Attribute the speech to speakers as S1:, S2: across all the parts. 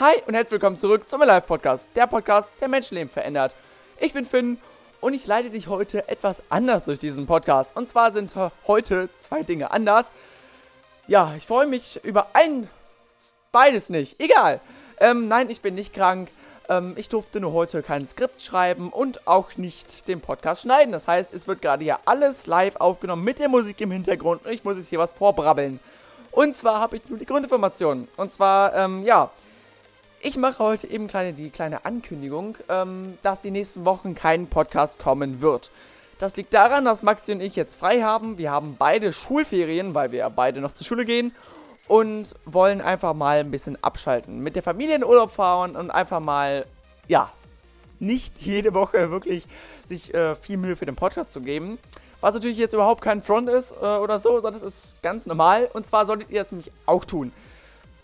S1: Hi und herzlich willkommen zurück zum Live Podcast, der Podcast, der Menschenleben verändert. Ich bin Finn und ich leite dich heute etwas anders durch diesen Podcast. Und zwar sind heute zwei Dinge anders. Ja, ich freue mich über ein, beides nicht, egal. Ähm, nein, ich bin nicht krank. Ähm, ich durfte nur heute kein Skript schreiben und auch nicht den Podcast schneiden. Das heißt, es wird gerade ja alles live aufgenommen mit der Musik im Hintergrund und ich muss jetzt hier was vorbrabbeln. Und zwar habe ich nur die Grundinformationen. Und zwar, ähm, ja, ich mache heute eben kleine, die kleine Ankündigung, ähm, dass die nächsten Wochen kein Podcast kommen wird. Das liegt daran, dass Maxi und ich jetzt frei haben. Wir haben beide Schulferien, weil wir beide noch zur Schule gehen. Und wollen einfach mal ein bisschen abschalten. Mit der Familie in Urlaub fahren und einfach mal, ja, nicht jede Woche wirklich sich äh, viel Mühe für den Podcast zu geben. Was natürlich jetzt überhaupt kein Front ist äh, oder so, sondern das ist ganz normal. Und zwar solltet ihr das nämlich auch tun.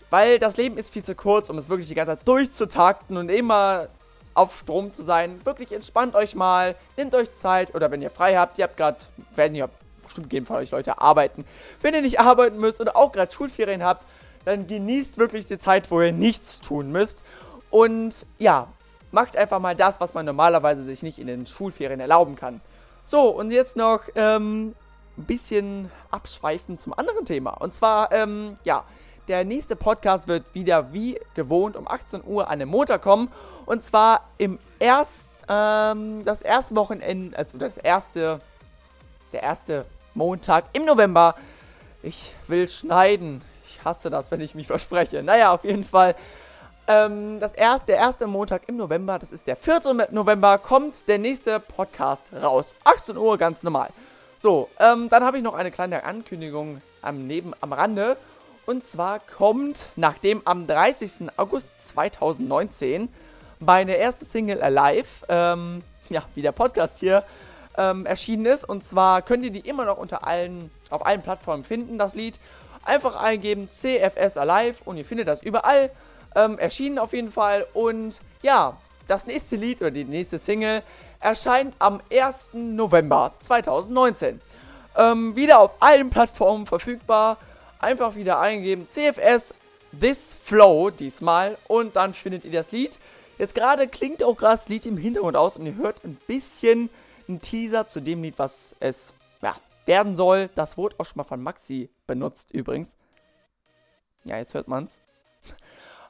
S1: Weil das Leben ist viel zu kurz, um es wirklich die ganze Zeit durchzutakten und immer auf Strom zu sein. Wirklich entspannt euch mal, nehmt euch Zeit oder wenn ihr frei habt, ihr habt gerade, werden ja bestimmt gehen von euch Leute arbeiten. Wenn ihr nicht arbeiten müsst oder auch gerade Schulferien habt, dann genießt wirklich die Zeit, wo ihr nichts tun müsst. Und ja, macht einfach mal das, was man normalerweise sich nicht in den Schulferien erlauben kann. So, und jetzt noch ähm, ein bisschen abschweifen zum anderen Thema. Und zwar, ähm, ja, der nächste Podcast wird wieder wie gewohnt um 18 Uhr an den Montag kommen. Und zwar im erst, ähm, das erste Wochenende, also das erste, der erste Montag im November. Ich will schneiden. Ich hasse das, wenn ich mich verspreche. Naja, auf jeden Fall. Ähm, das erste, der erste Montag im November, das ist der 14. November, kommt der nächste Podcast raus. 18 Uhr, ganz normal. So, ähm, dann habe ich noch eine kleine Ankündigung am, neben, am Rande. Und zwar kommt, nachdem am 30. August 2019 meine erste Single Alive, ähm, ja, wie der Podcast hier, ähm, erschienen ist. Und zwar könnt ihr die immer noch unter allen, auf allen Plattformen finden, das Lied. Einfach eingeben CFS Alive und ihr findet das überall. Ähm, erschienen auf jeden Fall. Und ja, das nächste Lied oder die nächste Single erscheint am 1. November 2019. Ähm, wieder auf allen Plattformen verfügbar einfach wieder eingeben CFS This Flow diesmal und dann findet ihr das Lied. Jetzt gerade klingt auch gerade das Lied im Hintergrund aus und ihr hört ein bisschen einen Teaser zu dem Lied, was es ja, werden soll. Das wurde auch schon mal von Maxi benutzt übrigens. Ja, jetzt hört man's.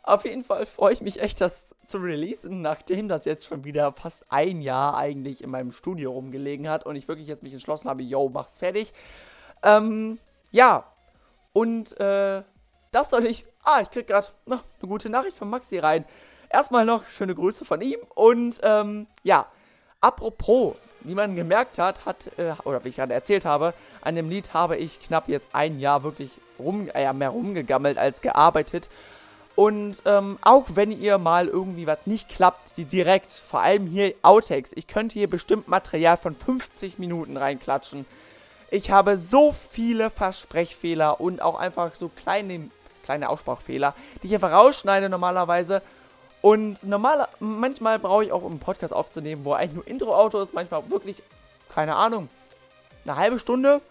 S1: Auf jeden Fall freue ich mich echt, das zu releasen, nachdem das jetzt schon wieder fast ein Jahr eigentlich in meinem Studio rumgelegen hat und ich wirklich jetzt mich entschlossen habe, yo, mach's fertig. Ähm, ja, und äh, das soll ich. Ah, ich krieg gerade eine gute Nachricht von Maxi rein. Erstmal noch schöne Grüße von ihm. Und ähm, ja, apropos, wie man gemerkt hat, hat, äh, oder wie ich gerade erzählt habe, an dem Lied habe ich knapp jetzt ein Jahr wirklich rum, äh, mehr rumgegammelt als gearbeitet. Und ähm, auch wenn ihr mal irgendwie was nicht klappt, die direkt, vor allem hier Outtakes, ich könnte hier bestimmt Material von 50 Minuten reinklatschen. Ich habe so viele Versprechfehler und auch einfach so kleine, kleine Aussprachfehler, die ich einfach rausschneide normalerweise. Und normal, manchmal brauche ich auch, um einen Podcast aufzunehmen, wo eigentlich nur Intro-Auto ist, manchmal wirklich, keine Ahnung, eine halbe Stunde,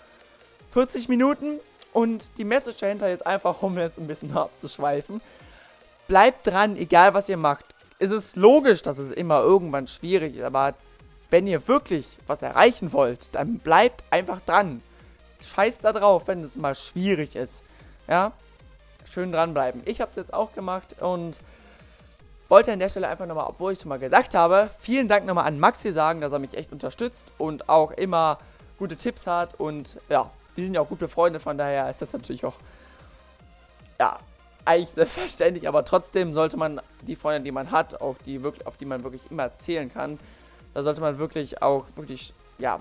S1: 40 Minuten. Und die Message dahinter jetzt einfach, um jetzt ein bisschen abzuschweifen. Bleibt dran, egal was ihr macht. Es ist logisch, dass es immer irgendwann schwierig ist, aber wenn ihr wirklich was erreichen wollt, dann bleibt einfach dran. Scheißt da drauf, wenn es mal schwierig ist. Ja, schön dranbleiben. Ich habe es jetzt auch gemacht und wollte an der Stelle einfach nochmal, obwohl ich schon mal gesagt habe, vielen Dank nochmal an Maxi sagen, dass er mich echt unterstützt und auch immer gute Tipps hat und ja, wir sind ja auch gute Freunde, von daher ist das natürlich auch, ja, eigentlich selbstverständlich, aber trotzdem sollte man die Freunde, die man hat, auch die wirklich, auf die man wirklich immer zählen kann, da sollte man wirklich auch, wirklich, ja,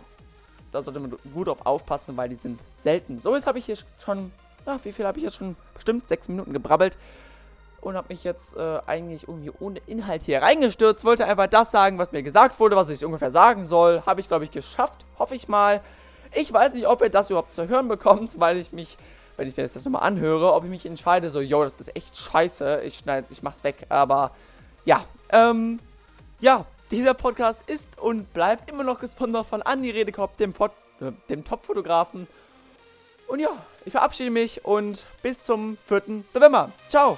S1: da sollte man gut drauf aufpassen, weil die sind selten. So, jetzt habe ich hier schon, ach, wie viel habe ich jetzt schon? Bestimmt sechs Minuten gebrabbelt und habe mich jetzt äh, eigentlich irgendwie ohne Inhalt hier reingestürzt. Wollte einfach das sagen, was mir gesagt wurde, was ich ungefähr sagen soll. Habe ich, glaube ich, geschafft. Hoffe ich mal. Ich weiß nicht, ob ihr das überhaupt zu hören bekommt, weil ich mich, wenn ich mir das nochmal anhöre, ob ich mich entscheide, so, yo, das ist echt scheiße. Ich schneide, ich mach's weg. Aber ja, ähm, ja, dieser Podcast ist und bleibt immer noch gesponsert von Andi Redekopf, dem, äh, dem Top-Fotografen. Und ja, ich verabschiede mich und bis zum 4. November. Ciao!